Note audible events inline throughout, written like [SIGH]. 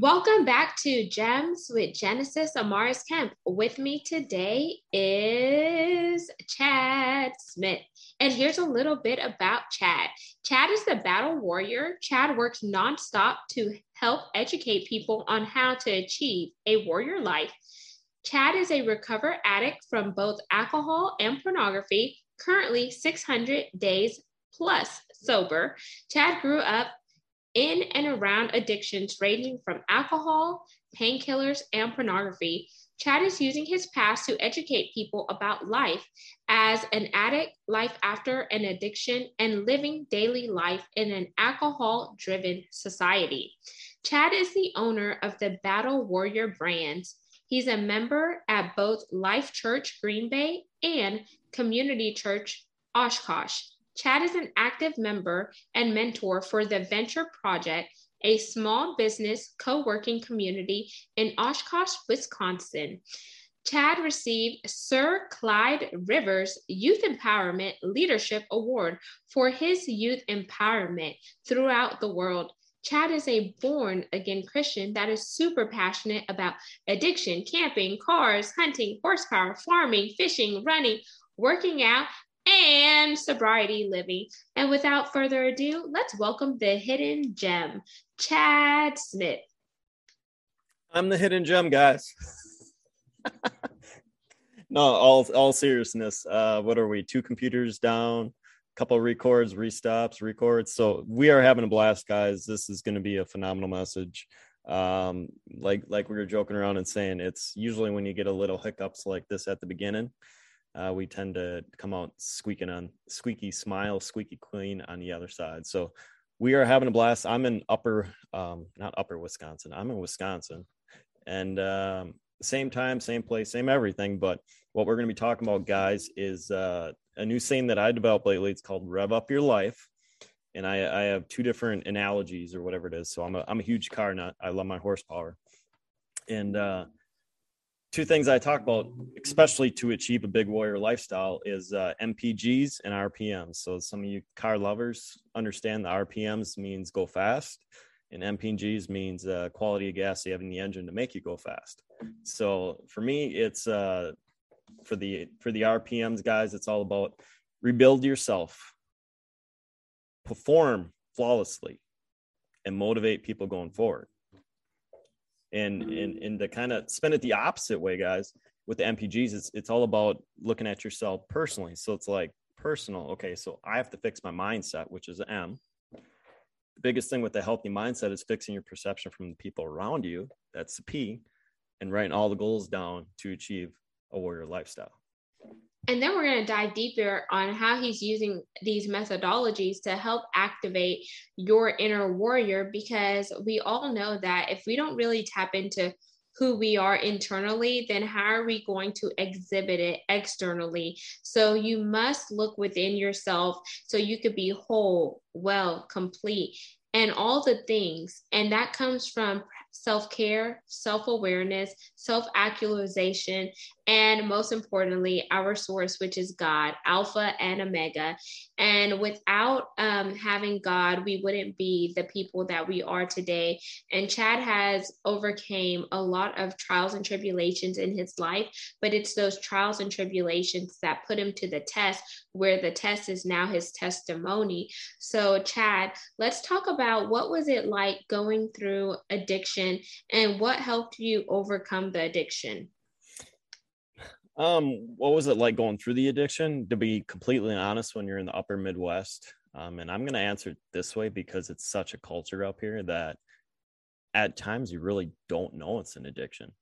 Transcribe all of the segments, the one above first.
Welcome back to Gems with Genesis Amaris Kemp. With me today is Chad Smith. And here's a little bit about Chad. Chad is the battle warrior. Chad works nonstop to help educate people on how to achieve a warrior life. Chad is a recovered addict from both alcohol and pornography, currently 600 days plus sober. Chad grew up in and around addictions ranging from alcohol, painkillers, and pornography. Chad is using his past to educate people about life as an addict, life after an addiction, and living daily life in an alcohol driven society. Chad is the owner of the Battle Warrior brands. He's a member at both Life Church Green Bay and Community Church Oshkosh. Chad is an active member and mentor for the Venture Project, a small business co working community in Oshkosh, Wisconsin. Chad received Sir Clyde Rivers Youth Empowerment Leadership Award for his youth empowerment throughout the world. Chad is a born again Christian that is super passionate about addiction, camping, cars, hunting, horsepower, farming, fishing, running, working out, and sobriety living. And without further ado, let's welcome the hidden gem, Chad Smith. I'm the hidden gem, guys. no, all all seriousness. Uh, what are we? Two computers down, couple records, restops, records. So we are having a blast, guys. This is going to be a phenomenal message. Um, like like we were joking around and saying, it's usually when you get a little hiccups like this at the beginning uh, we tend to come out squeaking on squeaky smile, squeaky clean on the other side. So we are having a blast. I'm in upper, um, not upper Wisconsin. I'm in Wisconsin, and um, same time, same place, same everything. But what we're going to be talking about, guys, is uh, a new saying that I developed lately. It's called "Rev Up Your Life." And I, I have two different analogies or whatever it is. So I'm a, I'm a huge car nut. I love my horsepower. And uh, two things I talk about, especially to achieve a big warrior lifestyle, is uh, MPGs and RPMs. So some of you car lovers understand the RPMs means go fast, and MPGs means uh, quality of gas you have in the engine to make you go fast. So for me, it's uh, for the for the RPMs guys, it's all about rebuild yourself, perform flawlessly, and motivate people going forward and and and to kind of spin it the opposite way guys with the mpgs it's it's all about looking at yourself personally. So it's like personal okay so i have to fix my mindset which is m. The biggest thing with a healthy mindset is fixing your perception from the people around you that's the p and writing all the goals down to achieve a warrior lifestyle and then we're going to dive deeper on how he's using these methodologies to help activate your inner warrior because we all know that if we don't really tap into who we are internally, then how are we going to exhibit it externally? So you must look within yourself so you could be whole, well, complete, and all the things. And that comes from self care, self awareness, self actualization, and most importantly, our source, which is God, Alpha and Omega. And without um, having God, we wouldn't be the people that we are today. And Chad has overcame a lot of trials and tribulations in his life, but it's those trials and tribulations that put him to the test, where the test is now his testimony. So, Chad, let's talk about what was it like going through addiction and what helped you overcome the addiction? Um, what was it like going through the addiction? To be completely honest, when you're in the upper Midwest, um, and I'm going to answer it this way because it's such a culture up here that at times you really don't know it's an addiction.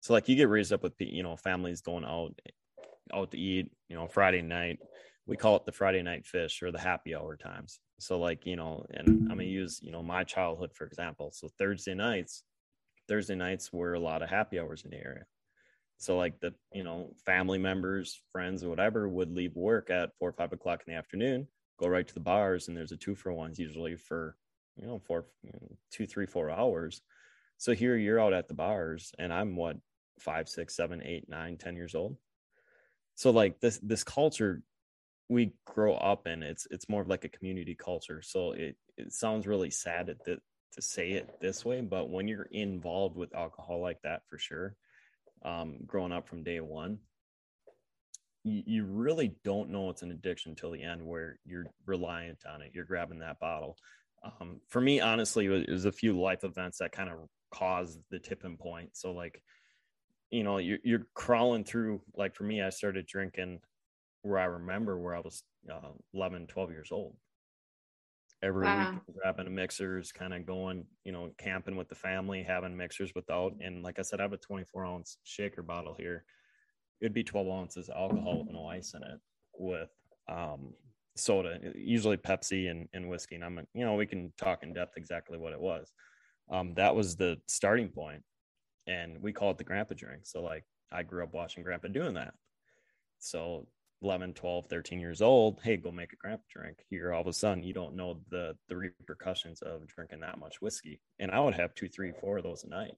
So like you get raised up with you know families going out out to eat, you know, Friday night. We call it the Friday night fish or the happy hour times. So like, you know, and I'm gonna use, you know, my childhood for example. So Thursday nights, Thursday nights were a lot of happy hours in the area. So like the you know family members, friends, or whatever would leave work at four or five o'clock in the afternoon, go right to the bars, and there's a two for ones usually for you know four, you know, two, three, four hours. So here you're out at the bars, and I'm what five, six, seven, eight, nine, ten years old. So like this this culture we grow up in, it's it's more of like a community culture. So it it sounds really sad that to say it this way, but when you're involved with alcohol like that, for sure, um, growing up from day one, you, really don't know it's an addiction until the end where you're reliant on it. You're grabbing that bottle. Um, for me, honestly, it was a few life events that kind of caused the tipping point. So, like, you know, you're, you're crawling through, like, for me, I started drinking where I remember where I was uh, 11, 12 years old every wow. week grabbing mixers kind of going you know camping with the family having mixers without and like i said i have a 24 ounce shaker bottle here. It'd be 12 ounces alcohol with no ice in it with um, soda usually pepsi and, and whiskey and i'm you know we can talk in depth exactly what it was. Um, that was the starting point and we call it the grandpa drink so like i grew up watching grandpa doing that. So 11 12 13 years old hey go make a grandpa drink. Here all of a sudden you don't know the the repercussions of drinking that much whiskey. And i would have two three four of those a night.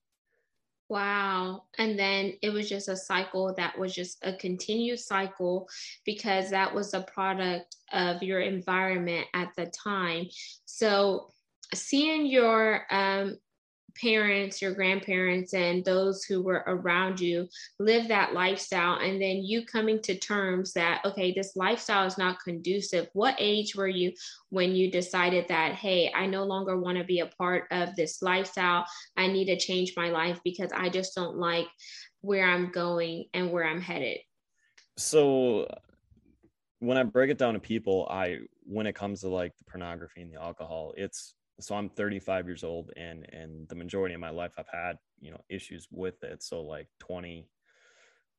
Wow. And then it was just a cycle that was just a continued cycle because that was a product of your environment at the time. So seeing your um, parents, your grandparents, and those who were around you live that lifestyle, and then you coming to terms that, okay, this lifestyle is not conducive. What age were you when you decided that, hey, I no longer want to be a part of this lifestyle? I need to change my life because I just don't like where I'm going and where I'm headed? So, when I break it down to people, I when it comes to like the pornography and the alcohol, it's so i'm 35 years old and and the majority of my life i've had you know issues with it. So like 20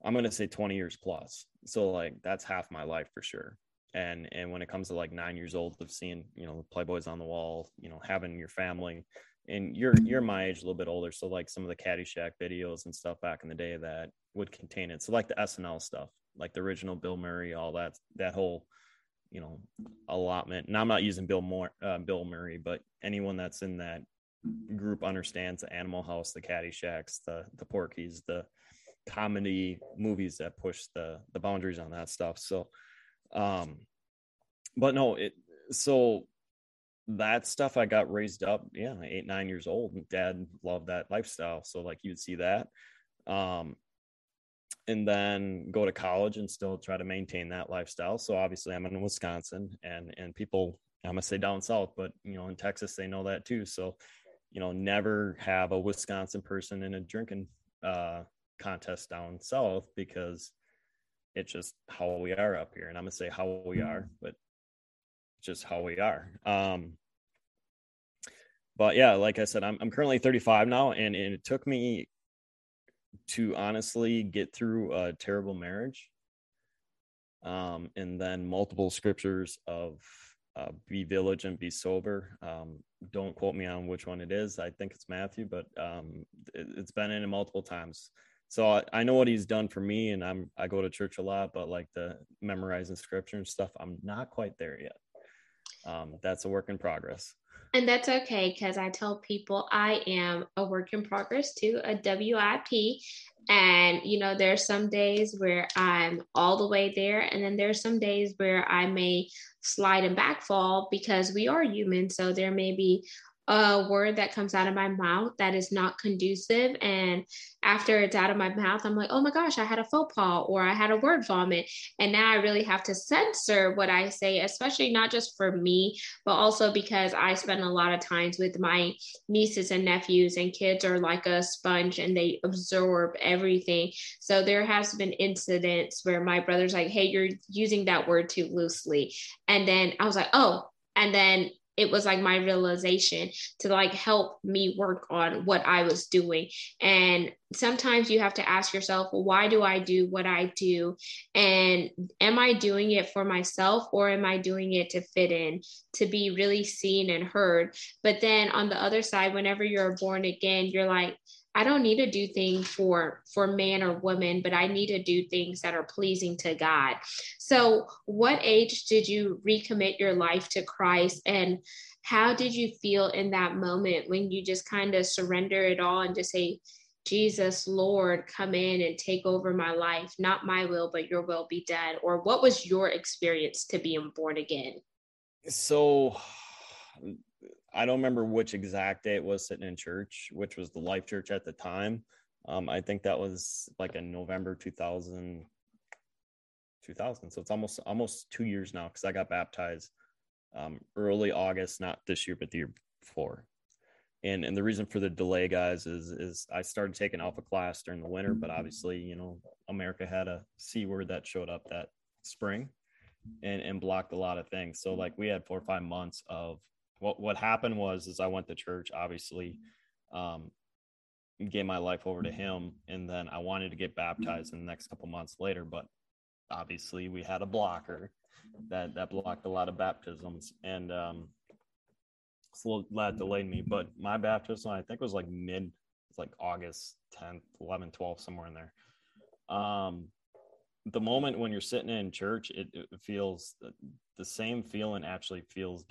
i'm going to say 20 years plus. So like that's half my life for sure. And and when it comes to like nine years old of seeing you know the playboys on the wall you know having your family and you're you're my age a little bit older. So like some of the caddyshack videos and stuff back in the day that would contain it. So like the snl stuff like the original bill murray all that that whole you know allotment. And i'm not using bill more uh, bill murray but anyone that's in that group understands the animal house the caddyshack the the Porky's the comedy movies that push the the boundaries on that stuff. So um but no it so that stuff i got raised up yeah eight nine years old. Dad loved that lifestyle. So like you'd see that. Um and then go to college and still try to maintain that lifestyle. So obviously I'm in Wisconsin and and people I'm gonna say down south, but you know in Texas they know that too. So you know never have a Wisconsin person in a drinking uh, contest down south because it's just how we are up here. And I'm gonna say how we are, but just how we are. Um, but yeah, like I said, I'm, I'm currently 35 now, and, and it took me to honestly get through a terrible marriage um, and then multiple scriptures of uh, be vigilant, be sober. Um, don't quote me on which one it is. I think it's Matthew, but um, it, has been in it multiple times. So I, I, know what he's done for me, and I'm I go to church a lot, but like the memorizing scripture and stuff, I'm not quite there yet. Um, that's a work in progress. And that's okay because I tell people I am a work in progress too, a WIP. And, you know, there are some days where I'm all the way there. And then there are some days where I may slide and backfall because we are human. So there may be a word that comes out of my mouth that is not conducive. And after it's out of my mouth, I'm like, oh my gosh, I had a faux pas or I had a word vomit. And now I really have to censor what I say, especially not just for me, but also because I spend a lot of times with my nieces and nephews, and kids are like a sponge and they absorb everything. So there has been incidents where my brother's like, hey, you're using that word too loosely. And then I was like, oh, and then it was like my realization to like help me work on what I was doing. And sometimes you have to ask yourself, well, why do I do what I do? And am I doing it for myself or am I doing it to fit in, to be really seen and heard? But then on the other side, whenever you're born again, you're like, I don't need to do things for for man or woman, but I need to do things that are pleasing to God. So, what age did you recommit your life to Christ and how did you feel in that moment when you just kind of surrender it all and just say, Jesus, Lord, come in and take over my life, not my will, but your will be done? Or what was your experience to being born again? So, I don't remember which exact day it was sitting in church, which was the Life Church at the time. Um, I think that was like in November 2000, 2000. So it's almost almost two years now because I got baptized um, early August, not this year, but the year before. And and the reason for the delay, guys, is is I started taking alpha class during the winter, but obviously, you know, America had a C word that showed up that spring and and blocked a lot of things. So like we had four or five months of what what happened was is I went to church, obviously, um, gave my life over to him, and then I wanted to get baptized in the next couple months later, but obviously we had a blocker that that blocked a lot of baptisms and um so that delayed me but my baptism i think was like mid it's like august 10th 11th 12th somewhere in there. Um the moment when you're sitting in church it, it feels the same feeling actually feels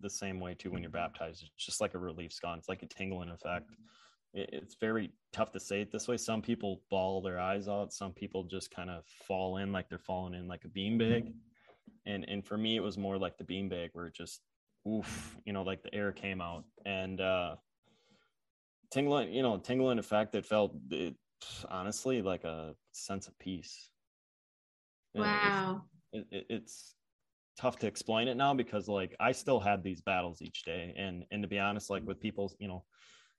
the same way too when you're baptized it's just like a relief's gone it's like a tingling effect it's very tough to say it this way. Some people ball their eyes out. Some people just kind of fall in like they're falling in like a beanbag. And and for me, it was more like the beanbag where it just oof, you know, like the air came out and uh tingling, you know, tingling effect. It felt it, honestly like a sense of peace. Wow. It, it, it's tough to explain it now because like I still had these battles each day, and and to be honest, like mm. with people, you know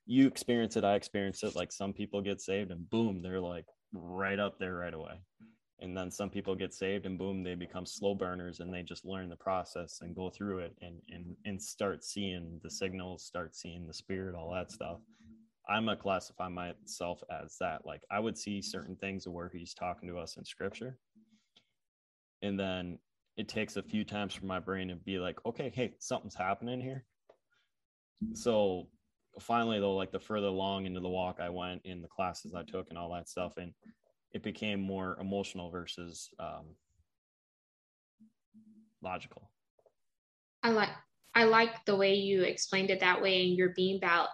you experience it, I experience it. Like some people get saved and boom, they're like right up there right away. And then some people get saved and boom, they become slow burners and they just learn the process and go through it and and and start seeing the signals, start seeing the spirit, all that stuff. I'm gonna classify myself as that. Like I would see certain things of where he's talking to us in scripture. And then it takes a few times for my brain to be like, okay, hey, something's happening here. So finally though like the further along into the walk i went in the classes i took and all that stuff and it became more emotional versus um, logical i like i like the way you explained it that way and your beanbag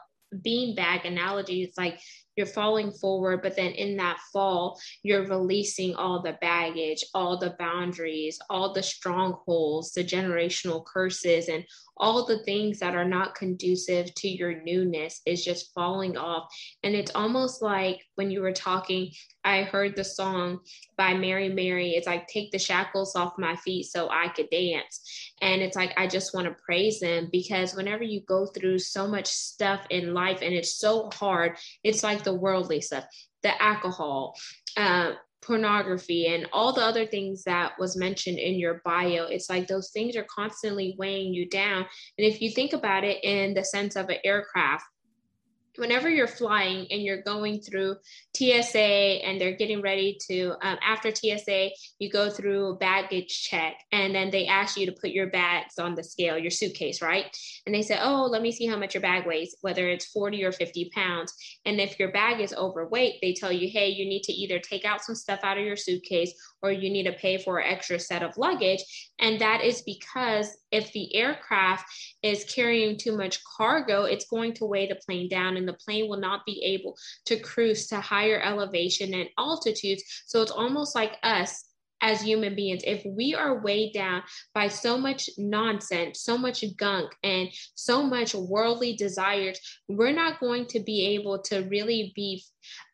beanbag analogy it's like you're falling forward, but then in that fall, you're releasing all the baggage, all the boundaries, all the strongholds, the generational curses, and all the things that are not conducive to your newness is just falling off. And it's almost like when you were talking, I heard the song by Mary Mary. It's like, take the shackles off my feet so I could dance. And it's like, I just want to praise them because whenever you go through so much stuff in life and it's so hard, it's like the worldly stuff, the alcohol, uh, pornography and all the other things that was mentioned in your bio. It's like those things are constantly weighing you down. And if you think about it in the sense of an aircraft whenever you're flying and you're going through TSA and they're getting ready to, um, after TSA, you go through baggage check and then they ask you to put your bags on the scale, your suitcase, right? And they say, oh, let me see how much your bag weighs, whether it's 40 or 50 pounds. And if your bag is overweight, they tell you, hey, you need to either take out some stuff out of your suitcase or you need to pay for an extra set of luggage. And that is because if the aircraft is carrying too much cargo, it's going to weigh the plane down and the plane will not be able to cruise to higher elevation and altitudes. So it's almost like us as human beings, if we are weighed down by so much nonsense, so much gunk, and so much worldly desires, we're not going to be able to really be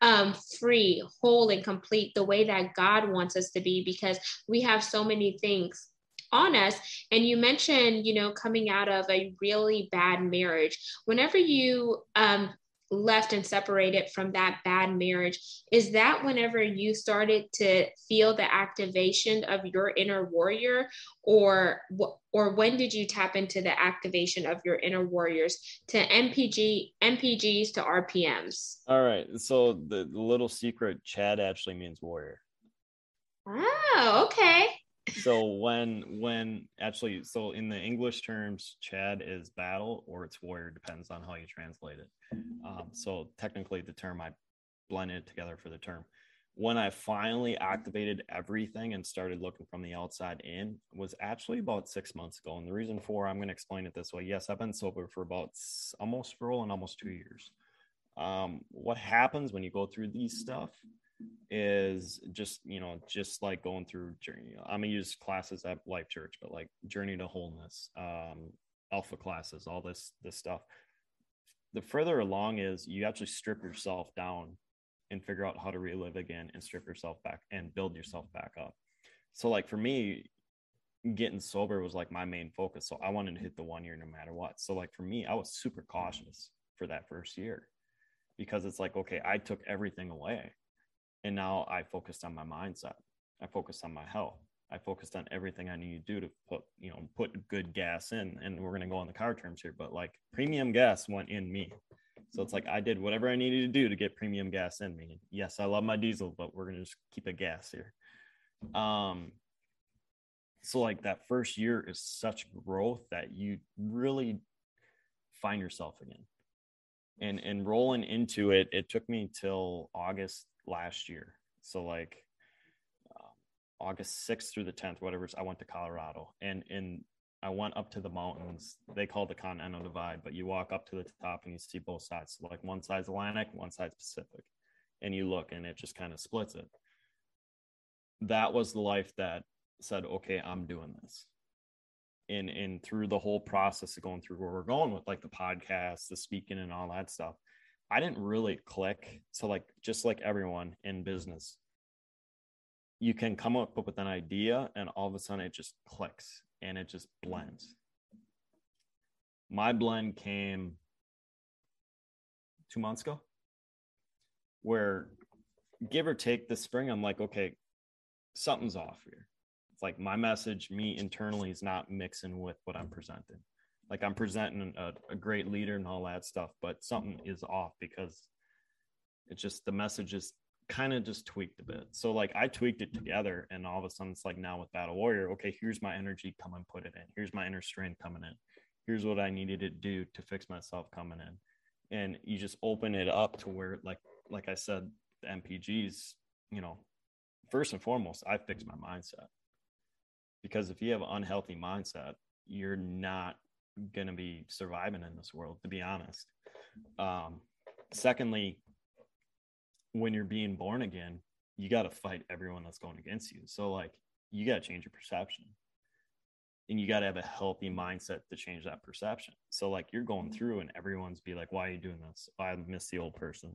um, free, whole, and complete the way that God wants us to be because we have so many things on us. And you mentioned, you know, coming out of a really bad marriage. Whenever you um, left and separated from that bad marriage, is that whenever you started to feel the activation of your inner warrior, or or when did you tap into the activation of your inner warriors to MPG MPGs to RPMs? All right, so the, the little secret, Chad actually means warrior. Oh, okay so when when actually so in the english terms chad is battle or it's warrior depends on how you translate it. Um, so technically the term i blended together for the term. When i finally activated everything and started looking from the outside in was actually about six months ago. And the reason for i'm going to explain it this way. Yes i've been sober for about almost rolling almost two years. Um, what happens when you go through these stuff is just you know just like going through journey i'm gonna use classes at life church but like journey to wholeness um alpha classes, all this this stuff. The further along is you actually strip yourself down and figure out how to relive again and strip yourself back and build yourself back up. So like for me, getting sober was like my main focus. So I wanted to hit the one year no matter what. So like for me, I was super cautious for that first year because it's like, okay, I took everything away. And now I focused on my mindset. I focused on my health. I focused on everything I need to do to put, you know, put good gas in. And we're gonna go on the car terms here, but like premium gas went in me. So it's like I did whatever I needed to do to get premium gas in me. Yes, I love my diesel, but we're gonna just keep it gas here. Um so like that first year is such growth that you really find yourself again. And and rolling into it, it took me till August last year. So like uh, August 6th through the 10th, whatever. I went to Colorado and and I went up to the mountains. They call the Continental Divide, but you walk up to the top and you see both sides. So like one side's Atlantic, one side's Pacific, and you look and it just kind of splits it. That was the life that said, "Okay, I'm doing this." And and through the whole process of going through where we're going with like the podcast, the speaking, and all that stuff, I didn't really click. So like just like everyone in business, you can come up with an idea and all of a sudden it just clicks and it just blends. My blend came two months ago, where give or take the spring, I'm like, okay, something's off here. It's like my message, me internally, is not mixing with what I'm presenting. Like I'm presenting a, a great leader and all that stuff, but something is off because it's just the message is kind of just tweaked a bit. So like I tweaked it together and all of a sudden it's like now with Battle Warrior, okay, here's my energy, come and put it in. Here's my inner strength coming in. Here's what I needed to do to fix myself coming in. And you just open it up to where like like I said, the MPGs, you know, first and foremost, I fix my mindset. Because if you have an unhealthy mindset, you're not gonna be surviving in this world, to be honest. Um, secondly, when you're being born again, you got to fight everyone that's going against you. So like you got to change your perception. And you got to have a healthy mindset to change that perception. So like you're going through and everyone's be like, why are you doing this? I miss the old person.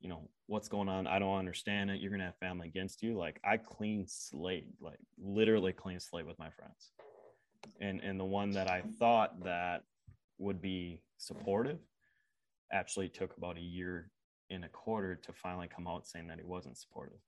You know, what's going on? I don't understand it. You're going to have family against you. Like I clean slate, like literally clean slate with my friends. And, and the one that I thought that would be supportive actually took about a year and a quarter to finally come out saying that he wasn't supportive.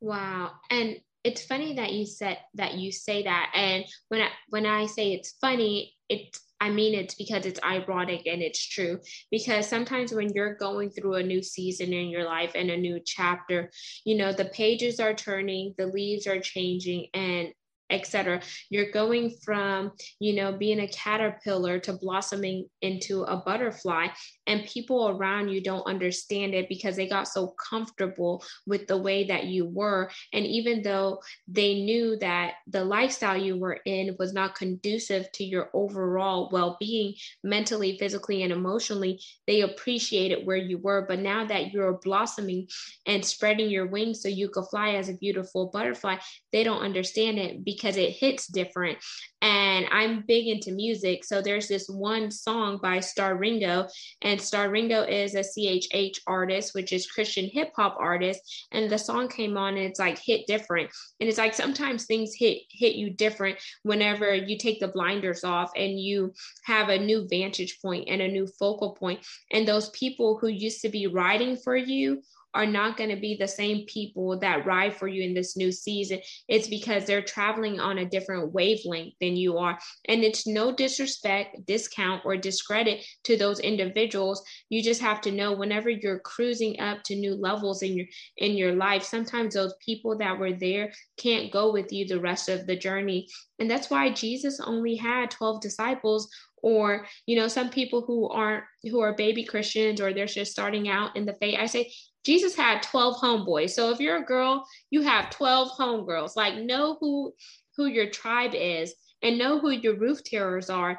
Wow. And it's funny that you said that you say that. And when I when I say it's funny, it's I mean it's because it's ironic and it's true. Because sometimes when you're going through a new season in your life and a new chapter, you know, the pages are turning, the leaves are changing, and etc you're going from you know being a caterpillar to blossoming into a butterfly and people around you don't understand it because they got so comfortable with the way that you were. And even though they knew that the lifestyle you were in was not conducive to your overall well-being mentally physically and emotionally they appreciated where you were. But now that you're blossoming and spreading your wings so you could fly as a beautiful butterfly they don't understand it because it hits different. And I'm big into music. So there's this one song by Star Ringo, and Star Ringo is a CHH artist, which is Christian hip hop artist. And the song came on and it's like hit different. And it's like sometimes things hit hit you different whenever you take the blinders off and you have a new vantage point and a new focal point. And those people who used to be riding for you are not going to be the same people that ride for you in this new season. It's because they're traveling on a different wavelength than you are. And it's no disrespect, discount, or discredit to those individuals. You just have to know whenever you're cruising up to new levels in your in your life, sometimes those people that were there can't go with you the rest of the journey. And that's why Jesus only had 12 disciples or you know some people who aren't who are baby christians or they're just starting out in the faith i say Jesus had 12 homeboys. So if you're a girl, you have 12 homegirls. Like know who who your tribe is and know who your roof terrors are.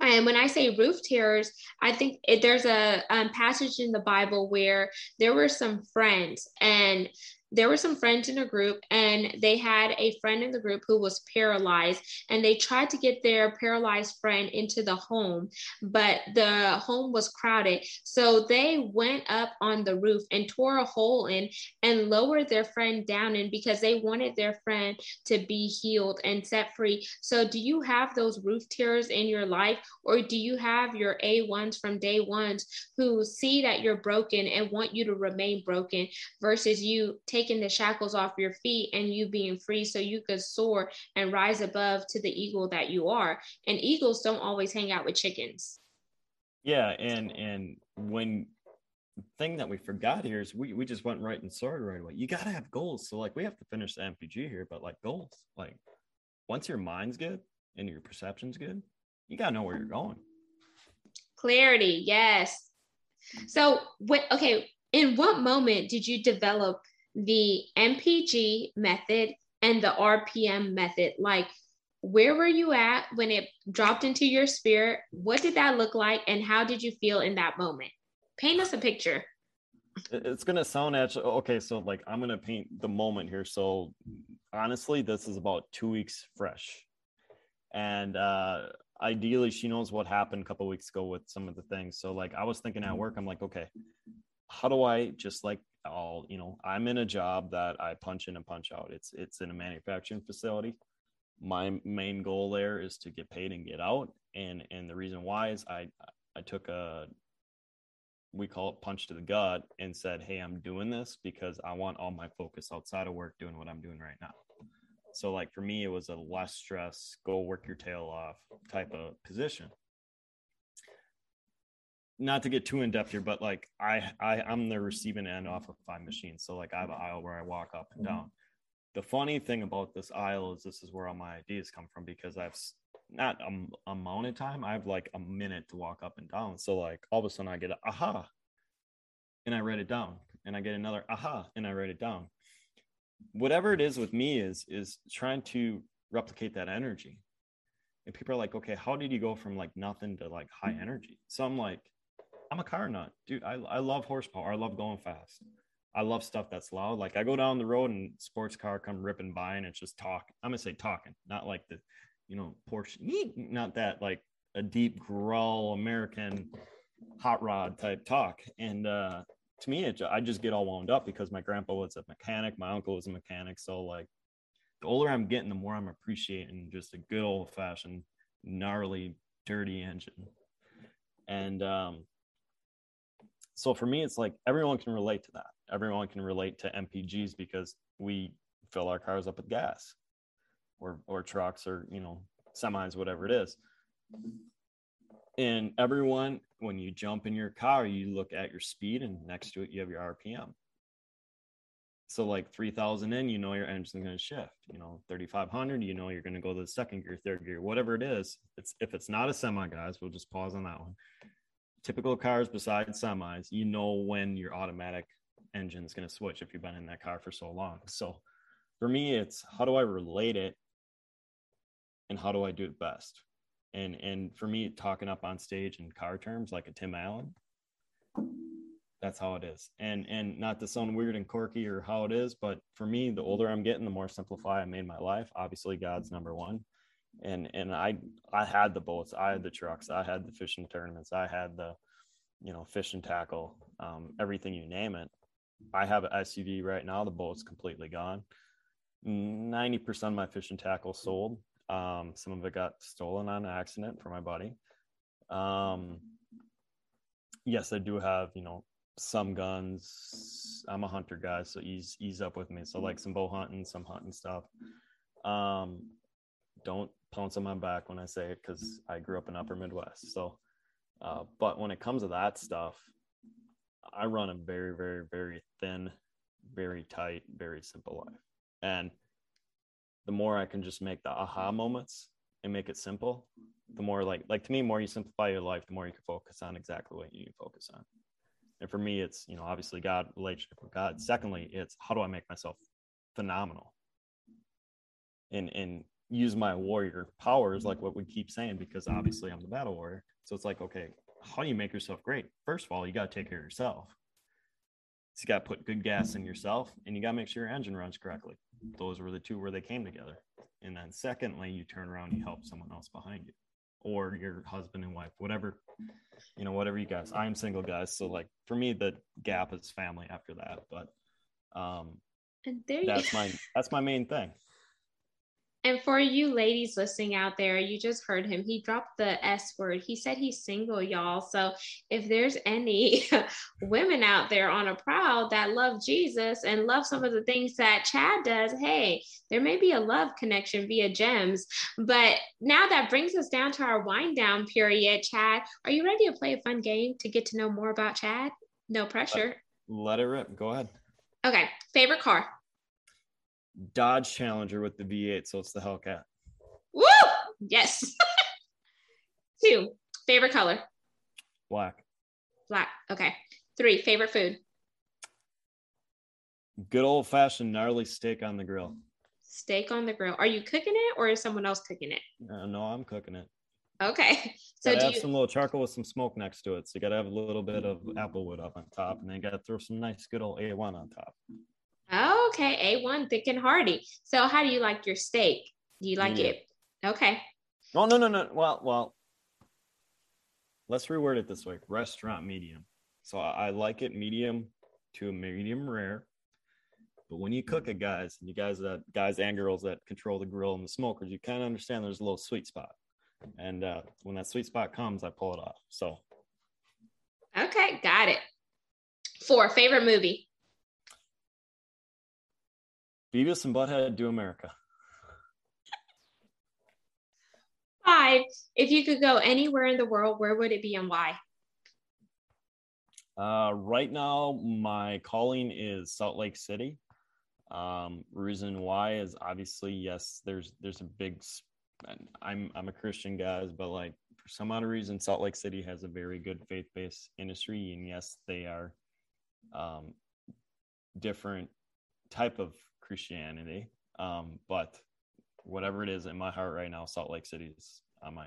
And when I say roof terrors, I think it, there's a um, passage in the Bible where there were some friends and there were some friends in a group and they had a friend in the group who was paralyzed and they tried to get their paralyzed friend into the home but the home was crowded. So they went up on the roof and tore a hole in and lowered their friend down in because they wanted their friend to be healed and set free. So do you have those roof tears in your life or do you have your a1s from day ones who see that you're broken and want you to remain broken versus you taking the shackles off your feet and you being free so you could soar and rise above to the eagle that you are. And eagles don't always hang out with chickens. Yeah, and and when thing that we forgot here is we we just went right and soared right away. You gotta have goals. So like we have to finish the MPG here, but like goals, like once your mind's good and your perception's good, you gotta know where you're going. Clarity, yes. So what okay, in what moment did you develop the MPG method and the RPM method? Like, where were you at when it dropped into your spirit? What did that look like? And how did you feel in that moment? Paint us a picture. It's going to sound actually okay. So, like, I'm going to paint the moment here. So, honestly, this is about two weeks fresh. And uh, ideally, she knows what happened a couple weeks ago with some of the things. So, like, I was thinking at work, I'm like, okay, how do I just like all you know i'm in a job that i punch in and punch out. It's it's in a manufacturing facility. My main goal there is to get paid and get out. And and the reason why is i i took a we call it punch to the gut and said hey i'm doing this because i want all my focus outside of work doing what i'm doing right now. So like for me it was a less stress go work your tail off type of position not to get too in depth here, but like I, I I'm the receiving end off of five machines. So like I have an aisle where I walk up and mm-hmm. down. The funny thing about this aisle is this is where all my ideas come from because I've not a, amount of time. I have like a minute to walk up and down. So like all of a sudden I get a aha, and I write it down, and I get another aha, and I write it down. Whatever it is with me is is trying to replicate that energy. And people are like, okay, how did you go from like nothing to like high mm-hmm. energy? So I'm like, I'm a car nut, dude. I, I love horsepower. I love going fast. I love stuff that's loud. Like I go down the road and sports car come ripping by and it's just talk. I'm gonna say talking, not like the, you know, Porsche, not that like a deep growl American hot rod type talk. And uh, to me, it, I just get all wound up because my grandpa was a mechanic, my uncle was a mechanic. So like, the older I'm getting, the more I'm appreciating just a good old fashioned gnarly, dirty engine. And um, so for me it's like everyone can relate to that. Everyone can relate to mpgs because we fill our cars up with gas or or trucks or you know semis whatever it is. And everyone when you jump in your car you look at your speed and next to it you have your rpm so like 3000 in you know your engine's going to shift you know 3500 you know you're going to go to the second gear third gear whatever it is. It's if it's not a semi guys we'll just pause on that one typical cars besides semis, you know when your automatic engine is going to switch if you've been in that car for so long. So for me, it's how do I relate it and how do I do it best? And and for me, talking up on stage in car terms like a Tim Allen, that's how it is. And and not to sound weird and quirky or how it is, but for me, the older I'm getting, the more simplify I made my life. Obviously, God's number one and and I I had the boats, I had the trucks, I had the fishing tournaments, I had the you know fishing tackle, um, everything you name it. I have an SUV right now. The boat's completely gone. Ninety percent of my fishing tackle sold. Um, some of it got stolen on accident for my buddy. Um, yes, I do have you know some guns. I'm a hunter guy, so ease ease up with me. So like some bow hunting, some hunting stuff. Um, don't pounce on my back when I say it because I grew up in Upper Midwest. So, uh, but when it comes to that stuff, I run a very, very, very thin, very tight, very simple life. And the more I can just make the aha moments and make it simple, the more like like to me, more you simplify your life, the more you can focus on exactly what you need to focus on. And for me, it's you know obviously God relationship with God. Secondly, it's how do I make myself phenomenal? And and use my warrior powers, like what we keep saying, because obviously I'm the battle warrior. So it's like, okay, how do you make yourself great? First of all, you got to take care of yourself. you got to put good gas in yourself and you got to make sure your engine runs correctly. Those were the two where they came together. And then secondly, you turn around and you help someone else behind you or your husband and wife, whatever, you know, whatever you guys. I'm single guys. So like for me, the gap is family after that. But um and there that's my [LAUGHS] that's my main thing. And for you ladies listening out there, you just heard him. He dropped the S word. He said he's single, y'all. So if there's any [LAUGHS] women out there on a prowl that love Jesus and love some of the things that Chad does, hey, there may be a love connection via gems. But now that brings us down to our wind down period. Chad, are you ready to play a fun game to get to know more about Chad? No pressure. Let, let it rip. Go ahead. Okay. Favorite car? Dodge Challenger with the V8, so it's the Hellcat. Woo! Yes. [LAUGHS] Two, favorite color? Black. Black. Okay. Three, favorite food? Good old fashioned gnarly steak on the grill. Steak on the grill. Are you cooking it or is someone else cooking it? Uh, no, I'm cooking it. Okay. [LAUGHS] So gotta do have you, some little charcoal with some smoke next to it. So you gotta have a little bit of apple wood up on top, and then you gotta throw some nice good old A1 on top. Okay, A1, thick and hearty. So how do you like your steak? Do you like it? Okay. Oh no no no. Well well. Let's reword it this way: restaurant medium. So I, I like it medium to a medium rare. But when you cook it, guys, and you guys that guys and girls that control the grill and the smokers, you kind of understand there's a little sweet spot. And uh, when that sweet spot comes, I pull it off. So Okay, got it. Four, favorite movie? Beavis and Butthead do America. Five, if you could go anywhere in the world, where would it be and why? Uh, right now, my calling is Salt Lake City. Um, reason why is obviously yes, there's there's a big. I'm I'm a Christian guys, but like for some odd reason, Salt Lake City has a very good faith based industry, and yes, they are um, different type of Christianity. Um, but whatever it is in my heart right now, Salt Lake City is on my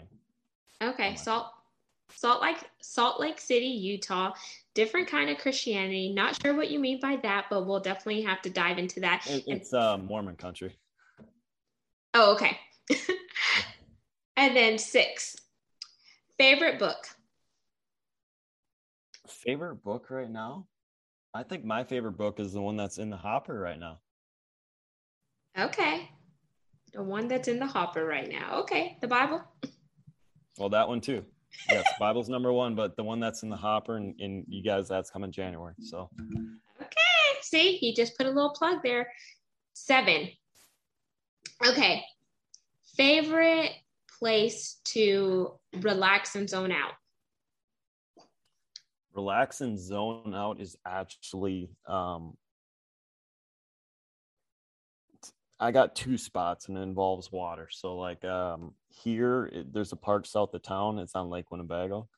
Okay, my- Salt Salt Lake Salt Lake City, Utah. Different kind of Christianity. Not sure what you mean by that, but we'll definitely have to dive into that. it- it's uh, Mormon country. oh, okay. [LAUGHS] and then six. Favorite book. Favorite book right now? I think my favorite book is the one that's in the hopper right now. Okay. The one that's in the hopper right now. Okay. The Bible. Well, that one too. Yes, [LAUGHS] Bible's number one, but the one that's in the hopper and, and you guys, that's coming January. So Okay. See, he just put a little plug there. Seven. Okay. Favorite place to relax and zone out. relax and zone out is actually um I got two spots and it involves water. So like um here it, there's a park south of town. It's on Lake Winnebago.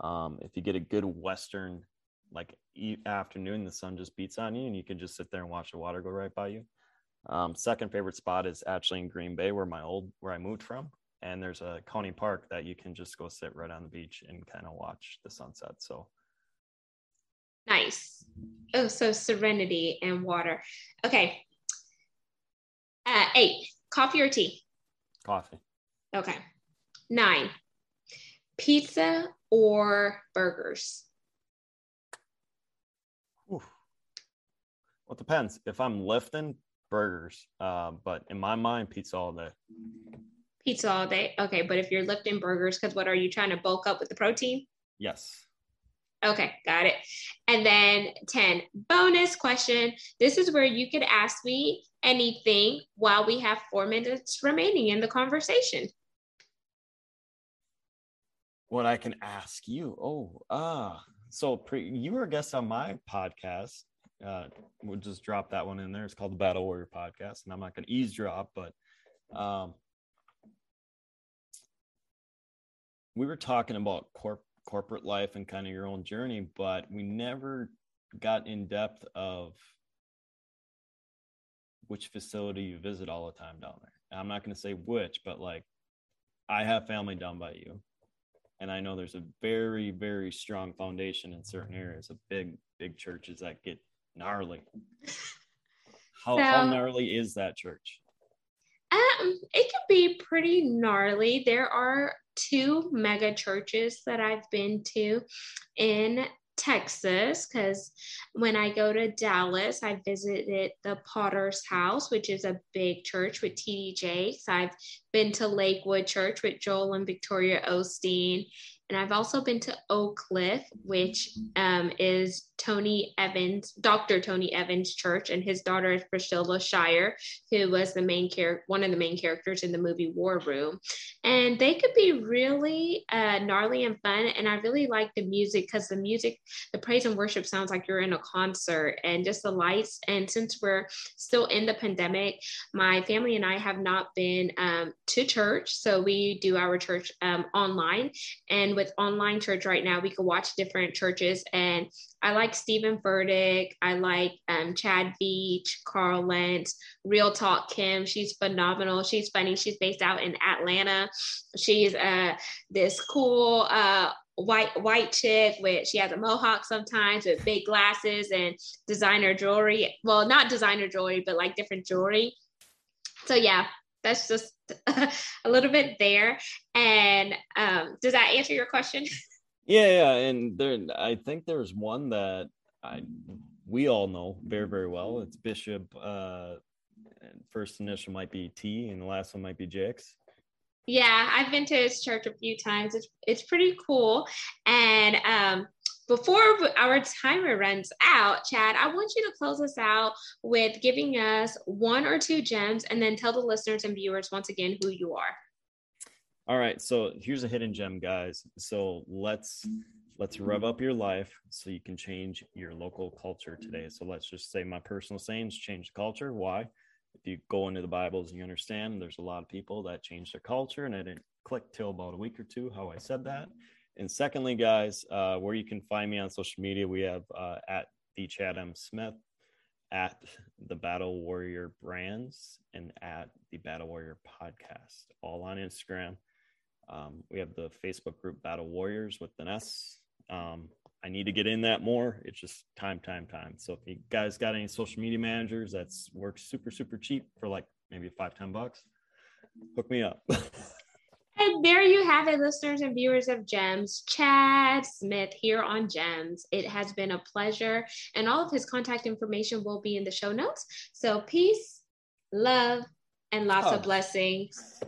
Um if you get a good western like e- afternoon, the sun just beats on you and you can just sit there and watch the water go right by you. Um second favorite spot is actually in Green Bay where my old where I moved from and there's a county park that you can just go sit right on the beach and kind of watch the sunset. So Nice. Oh, so serenity and water. Okay. Eight. Coffee or tea? coffee. Okay. Nine. Pizza or burgers? Oof. Well, it depends. If I'm lifting, burgers. Uh, but in my mind, pizza all day. Pizza all day. Okay, but if you're lifting burgers, because what are you trying to bulk up with the protein? Yes. Okay, got it. And then 10, bonus question. This is where you could ask me anything while we have four minutes remaining in the conversation. What I can ask you? Oh, ah. So pre- you were a guest on my podcast. Uh, we'll just drop that one in there. It's called the Battle Warrior Podcast, and I'm not going to eavesdrop, but um, we were talking about corp- corporate life and kind of your own journey, but we never got in depth of which facility you visit all the time down there. And I'm not going to say which, but like I have family down by you. And I know there's a very, very strong foundation in certain areas of big, big churches that get gnarly. How, so, how gnarly is that church? Um, it can be pretty gnarly. There are two mega churches that I've been to in Texas because when I go to Dallas, I visited the Potter's House, which is a big church with TD Jakes. I've been to Lakewood Church with Joel and Victoria Osteen. And I've also been to Oak Cliff, which um, is Tony Evans, Dr. Tony Evans Church, and his daughter is Priscilla Shirer, who was the main character, one of the main characters in the movie War Room. And they could be really uh, gnarly and fun. And I really like the music because the music, the praise and worship sounds like you're in a concert and just the lights. And since we're still in the pandemic, my family and I have not been um, to church. So we do our church um, online. And with online church right now, we can watch different churches. And I like Steven Furtick. I like um, Chad Veach, Carl Lentz, Real Talk Kim. She's phenomenal. She's funny. She's based out in Atlanta. She's uh, this cool uh, white white chick with she has a mohawk sometimes with big glasses and designer jewelry. Well, not designer jewelry, but like different jewelry. So yeah, that's just [LAUGHS] a little bit there. And um, does that answer your question? [LAUGHS] Yeah, yeah, and there, I think there's one that I we all know very, very well. It's Bishop. Uh, first initial might be T, and the last one might be Jakes. Yeah, I've been to his church a few times. It's it's pretty cool. And um, before our timer runs out, Chad, I want you to close us out with giving us one or two gems, and then tell the listeners and viewers once again who you are. All right, so here's a hidden gem, guys. So let's let's rev up your life so you can change your local culture today. So let's just say my personal sayings change the culture. Why? If you go into the Bibles and you understand, there's a lot of people that change their culture, and I didn't click till about a week or two how I said that. And secondly, guys, uh, where you can find me on social media, we have uh, at the Chad M Smith, at the Battle Warrior Brands, and at the Battle Warrior Podcast, all on Instagram. Um, we have the Facebook group Battle Warriors with an S. Um, I need to get in that more. It's just time, time, time. So if you guys got any social media managers that's works super, super cheap for like maybe five, ten bucks, hook me up. [LAUGHS] there you have it, listeners and viewers of Gems. Chad Smith here on Gems. It has been a pleasure, and all of his contact information will be in the show notes. So peace, love, and lots oh. of blessings.